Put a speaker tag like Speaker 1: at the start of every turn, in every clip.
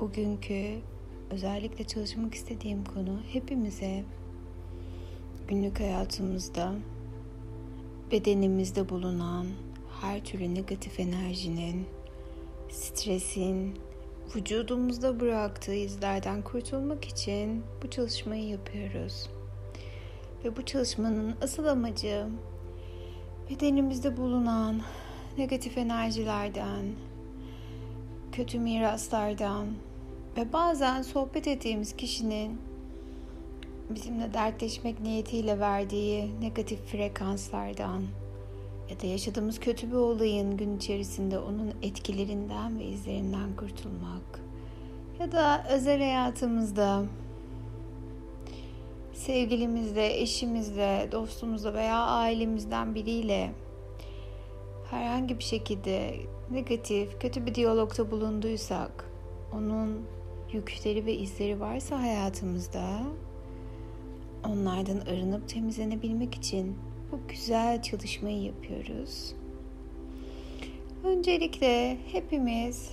Speaker 1: bugünkü özellikle çalışmak istediğim konu hepimize günlük hayatımızda bedenimizde bulunan her türlü negatif enerjinin, stresin, vücudumuzda bıraktığı izlerden kurtulmak için bu çalışmayı yapıyoruz. Ve bu çalışmanın asıl amacı bedenimizde bulunan negatif enerjilerden, kötü miraslardan ve bazen sohbet ettiğimiz kişinin bizimle dertleşmek niyetiyle verdiği negatif frekanslardan ya da yaşadığımız kötü bir olayın gün içerisinde onun etkilerinden ve izlerinden kurtulmak ya da özel hayatımızda sevgilimizle, eşimizle, dostumuzla veya ailemizden biriyle herhangi bir şekilde negatif, kötü bir diyalogta bulunduysak, onun yükleri ve izleri varsa hayatımızda onlardan arınıp temizlenebilmek için bu güzel çalışmayı yapıyoruz. Öncelikle hepimiz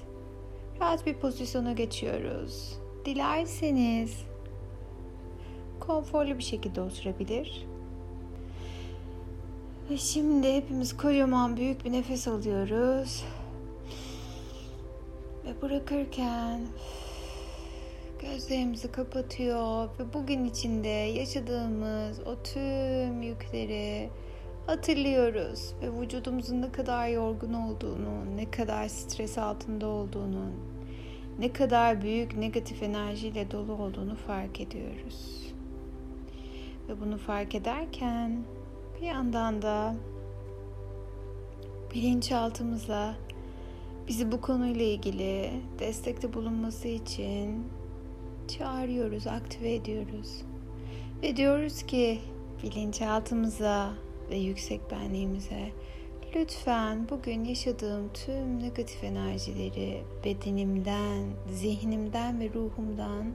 Speaker 1: rahat bir pozisyona geçiyoruz. Dilerseniz konforlu bir şekilde oturabilir. Ve şimdi hepimiz kocaman büyük bir nefes alıyoruz. Ve bırakırken gözlerimizi kapatıyor ve bugün içinde yaşadığımız o tüm yükleri hatırlıyoruz ve vücudumuzun ne kadar yorgun olduğunu, ne kadar stres altında olduğunu, ne kadar büyük negatif enerjiyle dolu olduğunu fark ediyoruz. Ve bunu fark ederken bir yandan da bilinçaltımıza bizi bu konuyla ilgili destekte bulunması için çağırıyoruz, aktive ediyoruz. Ve diyoruz ki bilinçaltımıza ve yüksek benliğimize lütfen bugün yaşadığım tüm negatif enerjileri bedenimden, zihnimden ve ruhumdan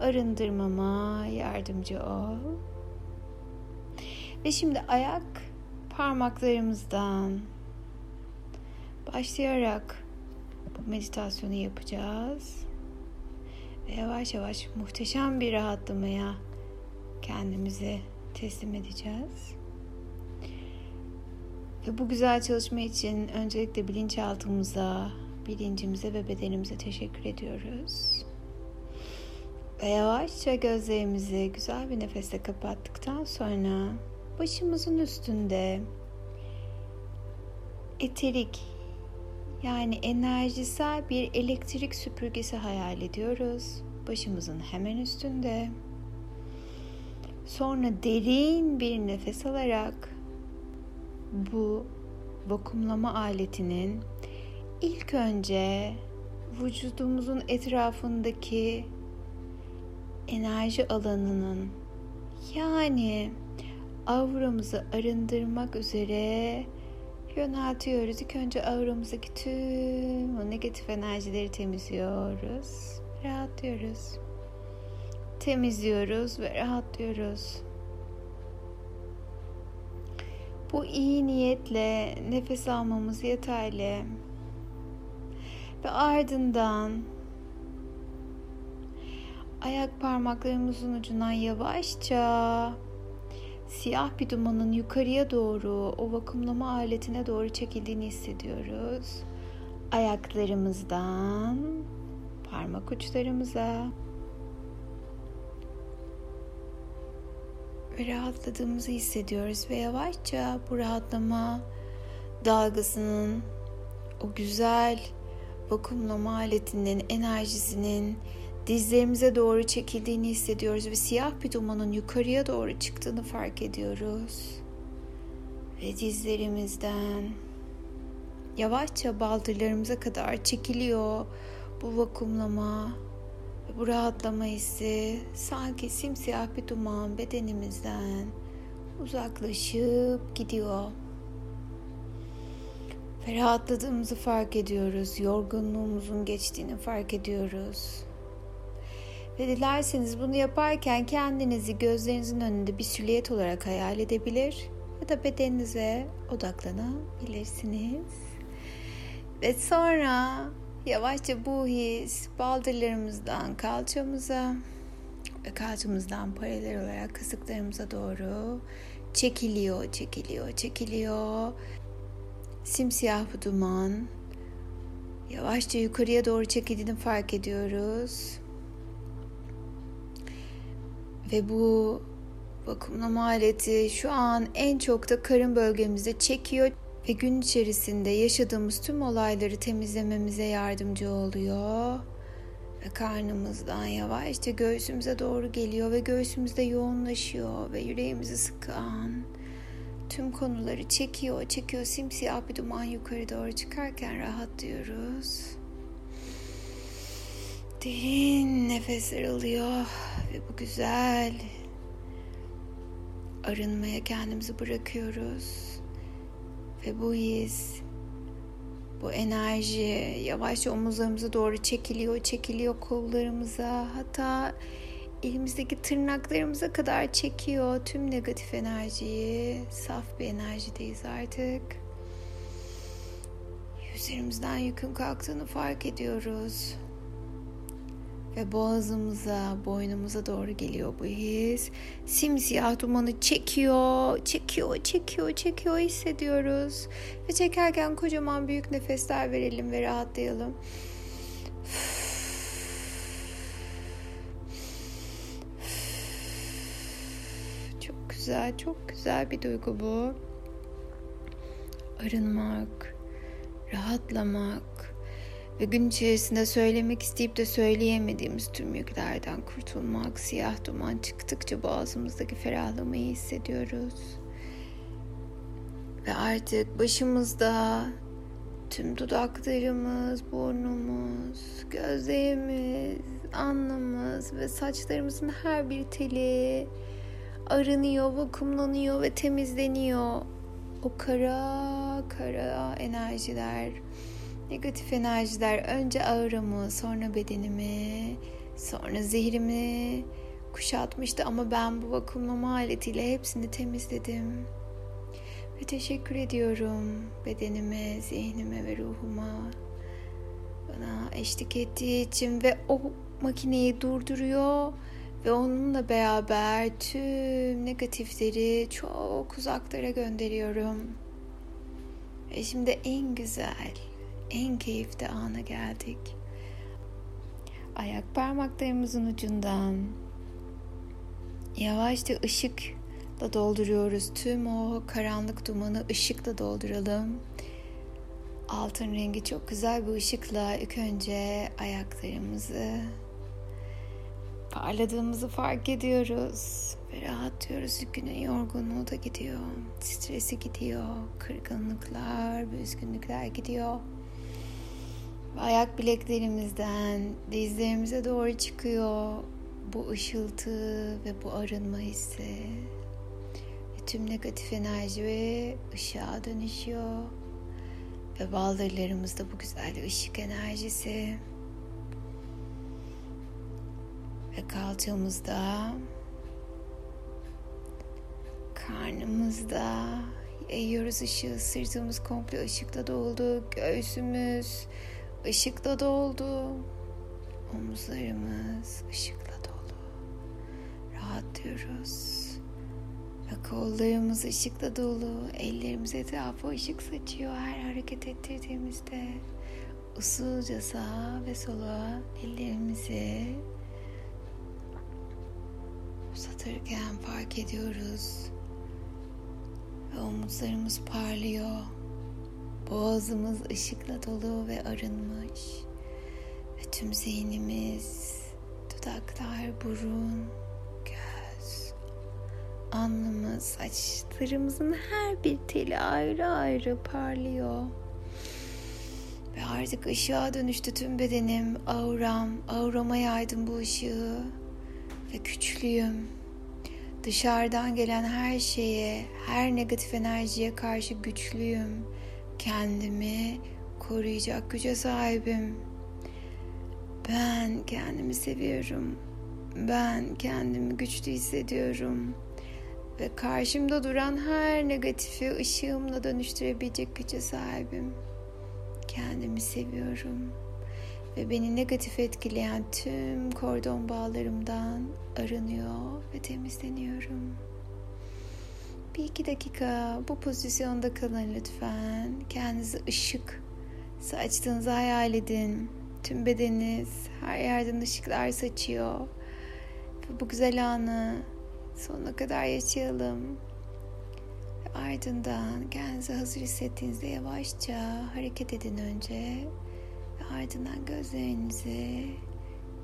Speaker 1: arındırmama yardımcı ol. Ve şimdi ayak parmaklarımızdan başlayarak bu meditasyonu yapacağız. Ve yavaş yavaş muhteşem bir rahatlamaya kendimizi teslim edeceğiz. Ve bu güzel çalışma için öncelikle bilinçaltımıza, bilincimize ve bedenimize teşekkür ediyoruz. Ve yavaşça gözlerimizi güzel bir nefesle kapattıktan sonra başımızın üstünde eterik yani enerjisel bir elektrik süpürgesi hayal ediyoruz. Başımızın hemen üstünde. Sonra derin bir nefes alarak bu vakumlama aletinin ilk önce vücudumuzun etrafındaki enerji alanının yani avramızı arındırmak üzere yöneltiyoruz. İlk önce auramızdaki tüm o negatif enerjileri temizliyoruz. Rahatlıyoruz. Temizliyoruz ve rahatlıyoruz. Bu iyi niyetle nefes almamız yeterli. Ve ardından ayak parmaklarımızın ucundan yavaşça siyah bir dumanın yukarıya doğru o vakumlama aletine doğru çekildiğini hissediyoruz. Ayaklarımızdan parmak uçlarımıza ve rahatladığımızı hissediyoruz ve yavaşça bu rahatlama dalgasının o güzel vakumlama aletinin enerjisinin dizlerimize doğru çekildiğini hissediyoruz ve siyah bir dumanın yukarıya doğru çıktığını fark ediyoruz. Ve dizlerimizden yavaşça baldırlarımıza kadar çekiliyor bu vakumlama ve bu rahatlama hissi sanki simsiyah bir duman bedenimizden uzaklaşıp gidiyor. Ve rahatladığımızı fark ediyoruz. Yorgunluğumuzun geçtiğini fark ediyoruz. Ve dilerseniz bunu yaparken kendinizi gözlerinizin önünde bir silüet olarak hayal edebilir ya da bedeninize odaklanabilirsiniz. Ve sonra Yavaşça bu his baldırlarımızdan kalçamıza ve kalçamızdan paralel olarak kasıklarımıza doğru çekiliyor, çekiliyor, çekiliyor. Simsiyah bu duman yavaşça yukarıya doğru çekildiğini fark ediyoruz. Ve bu vakumlama aleti şu an en çok da karın bölgemizde çekiyor ve gün içerisinde yaşadığımız tüm olayları temizlememize yardımcı oluyor. Ve karnımızdan yavaşça göğsümüze doğru geliyor ve göğsümüzde yoğunlaşıyor ve yüreğimizi sıkan tüm konuları çekiyor, çekiyor. Simsiyah bir duman yukarı doğru çıkarken rahatlıyoruz. Derin nefesler alıyor ve bu güzel arınmaya kendimizi bırakıyoruz. Ve bu his, bu enerji yavaşça omuzlarımıza doğru çekiliyor, çekiliyor kollarımıza. Hatta elimizdeki tırnaklarımıza kadar çekiyor tüm negatif enerjiyi. Saf bir enerjideyiz artık. Üzerimizden yükün kalktığını fark ediyoruz. Ve boğazımıza, boynumuza doğru geliyor bu his. Simsiyah dumanı çekiyor, çekiyor, çekiyor, çekiyor hissediyoruz. Ve çekerken kocaman büyük nefesler verelim ve rahatlayalım. Çok güzel, çok güzel bir duygu bu. Arınmak, rahatlamak, ve gün içerisinde söylemek isteyip de söyleyemediğimiz tüm yüklerden kurtulmak, siyah duman çıktıkça boğazımızdaki ferahlamayı hissediyoruz. Ve artık başımızda tüm dudaklarımız, burnumuz, gözlerimiz, alnımız ve saçlarımızın her bir teli arınıyor, vakumlanıyor ve temizleniyor. O kara kara enerjiler Negatif enerjiler önce ağrımı, sonra bedenimi, sonra zihrimi kuşatmıştı ama ben bu vakumlama aletiyle hepsini temizledim. Ve teşekkür ediyorum bedenime, zihnime ve ruhuma bana eşlik ettiği için ve o makineyi durduruyor ve onunla beraber tüm negatifleri çok uzaklara gönderiyorum. Ve şimdi en güzel, en keyifli ana geldik. Ayak parmaklarımızın ucundan yavaşça ışıkla dolduruyoruz. Tüm o karanlık dumanı ışıkla dolduralım. Altın rengi çok güzel bir ışıkla ilk önce ayaklarımızı parladığımızı fark ediyoruz ve rahatlıyoruz. Günün yorgunluğu da gidiyor, stresi gidiyor, kırgınlıklar, üzgünlükler gidiyor. Ayak bileklerimizden dizlerimize doğru çıkıyor bu ışıltı ve bu arınma hissi. Ve tüm negatif enerji ve ışığa dönüşüyor. Ve baldırlarımızda bu güzel ışık enerjisi. Ve kalçamızda, karnımızda yayıyoruz ışığı. Sırtımız komple ışıkla doldu. Göğsümüz, ışıkla doldu. Omuzlarımız ışıkla dolu. Rahatlıyoruz. Ve kollarımız ışıkla dolu. Ellerimiz etrafa ışık saçıyor her hareket ettirdiğimizde. Usulca sağa ve sola ellerimizi uzatırken fark ediyoruz. Ve omuzlarımız parlıyor. Boğazımız ışıkla dolu ve arınmış. Ve tüm zihnimiz, dudaklar, burun, göz, alnımız, saçlarımızın her bir teli ayrı ayrı parlıyor. Ve artık ışığa dönüştü tüm bedenim, auram, aurama yaydım bu ışığı. Ve güçlüyüm. Dışarıdan gelen her şeye, her negatif enerjiye karşı güçlüyüm kendimi koruyacak güce sahibim. Ben kendimi seviyorum. Ben kendimi güçlü hissediyorum. Ve karşımda duran her negatifi ışığımla dönüştürebilecek güce sahibim. Kendimi seviyorum. ve beni negatif etkileyen tüm kordon bağlarımdan arınıyor ve temizleniyorum. Bir iki dakika bu pozisyonda kalın lütfen. Kendinizi ışık saçtığınızı hayal edin. Tüm bedeniniz her yerden ışıklar saçıyor. Ve bu güzel anı sonuna kadar yaşayalım. Ve ardından kendinizi hazır hissettiğinizde yavaşça hareket edin önce. Ve ardından gözlerinizi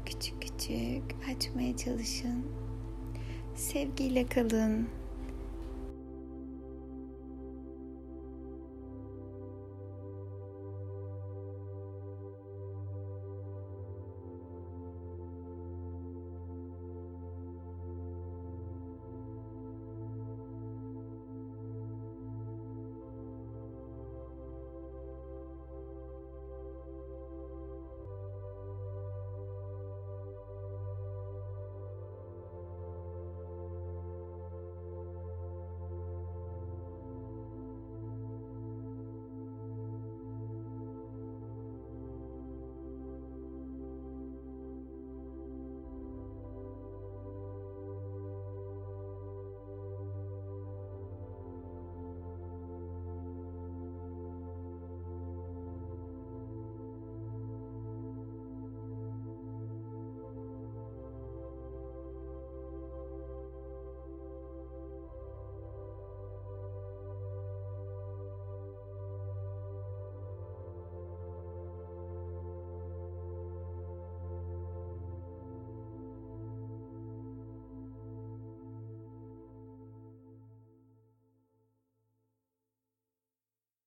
Speaker 1: küçük küçük açmaya çalışın. Sevgiyle kalın.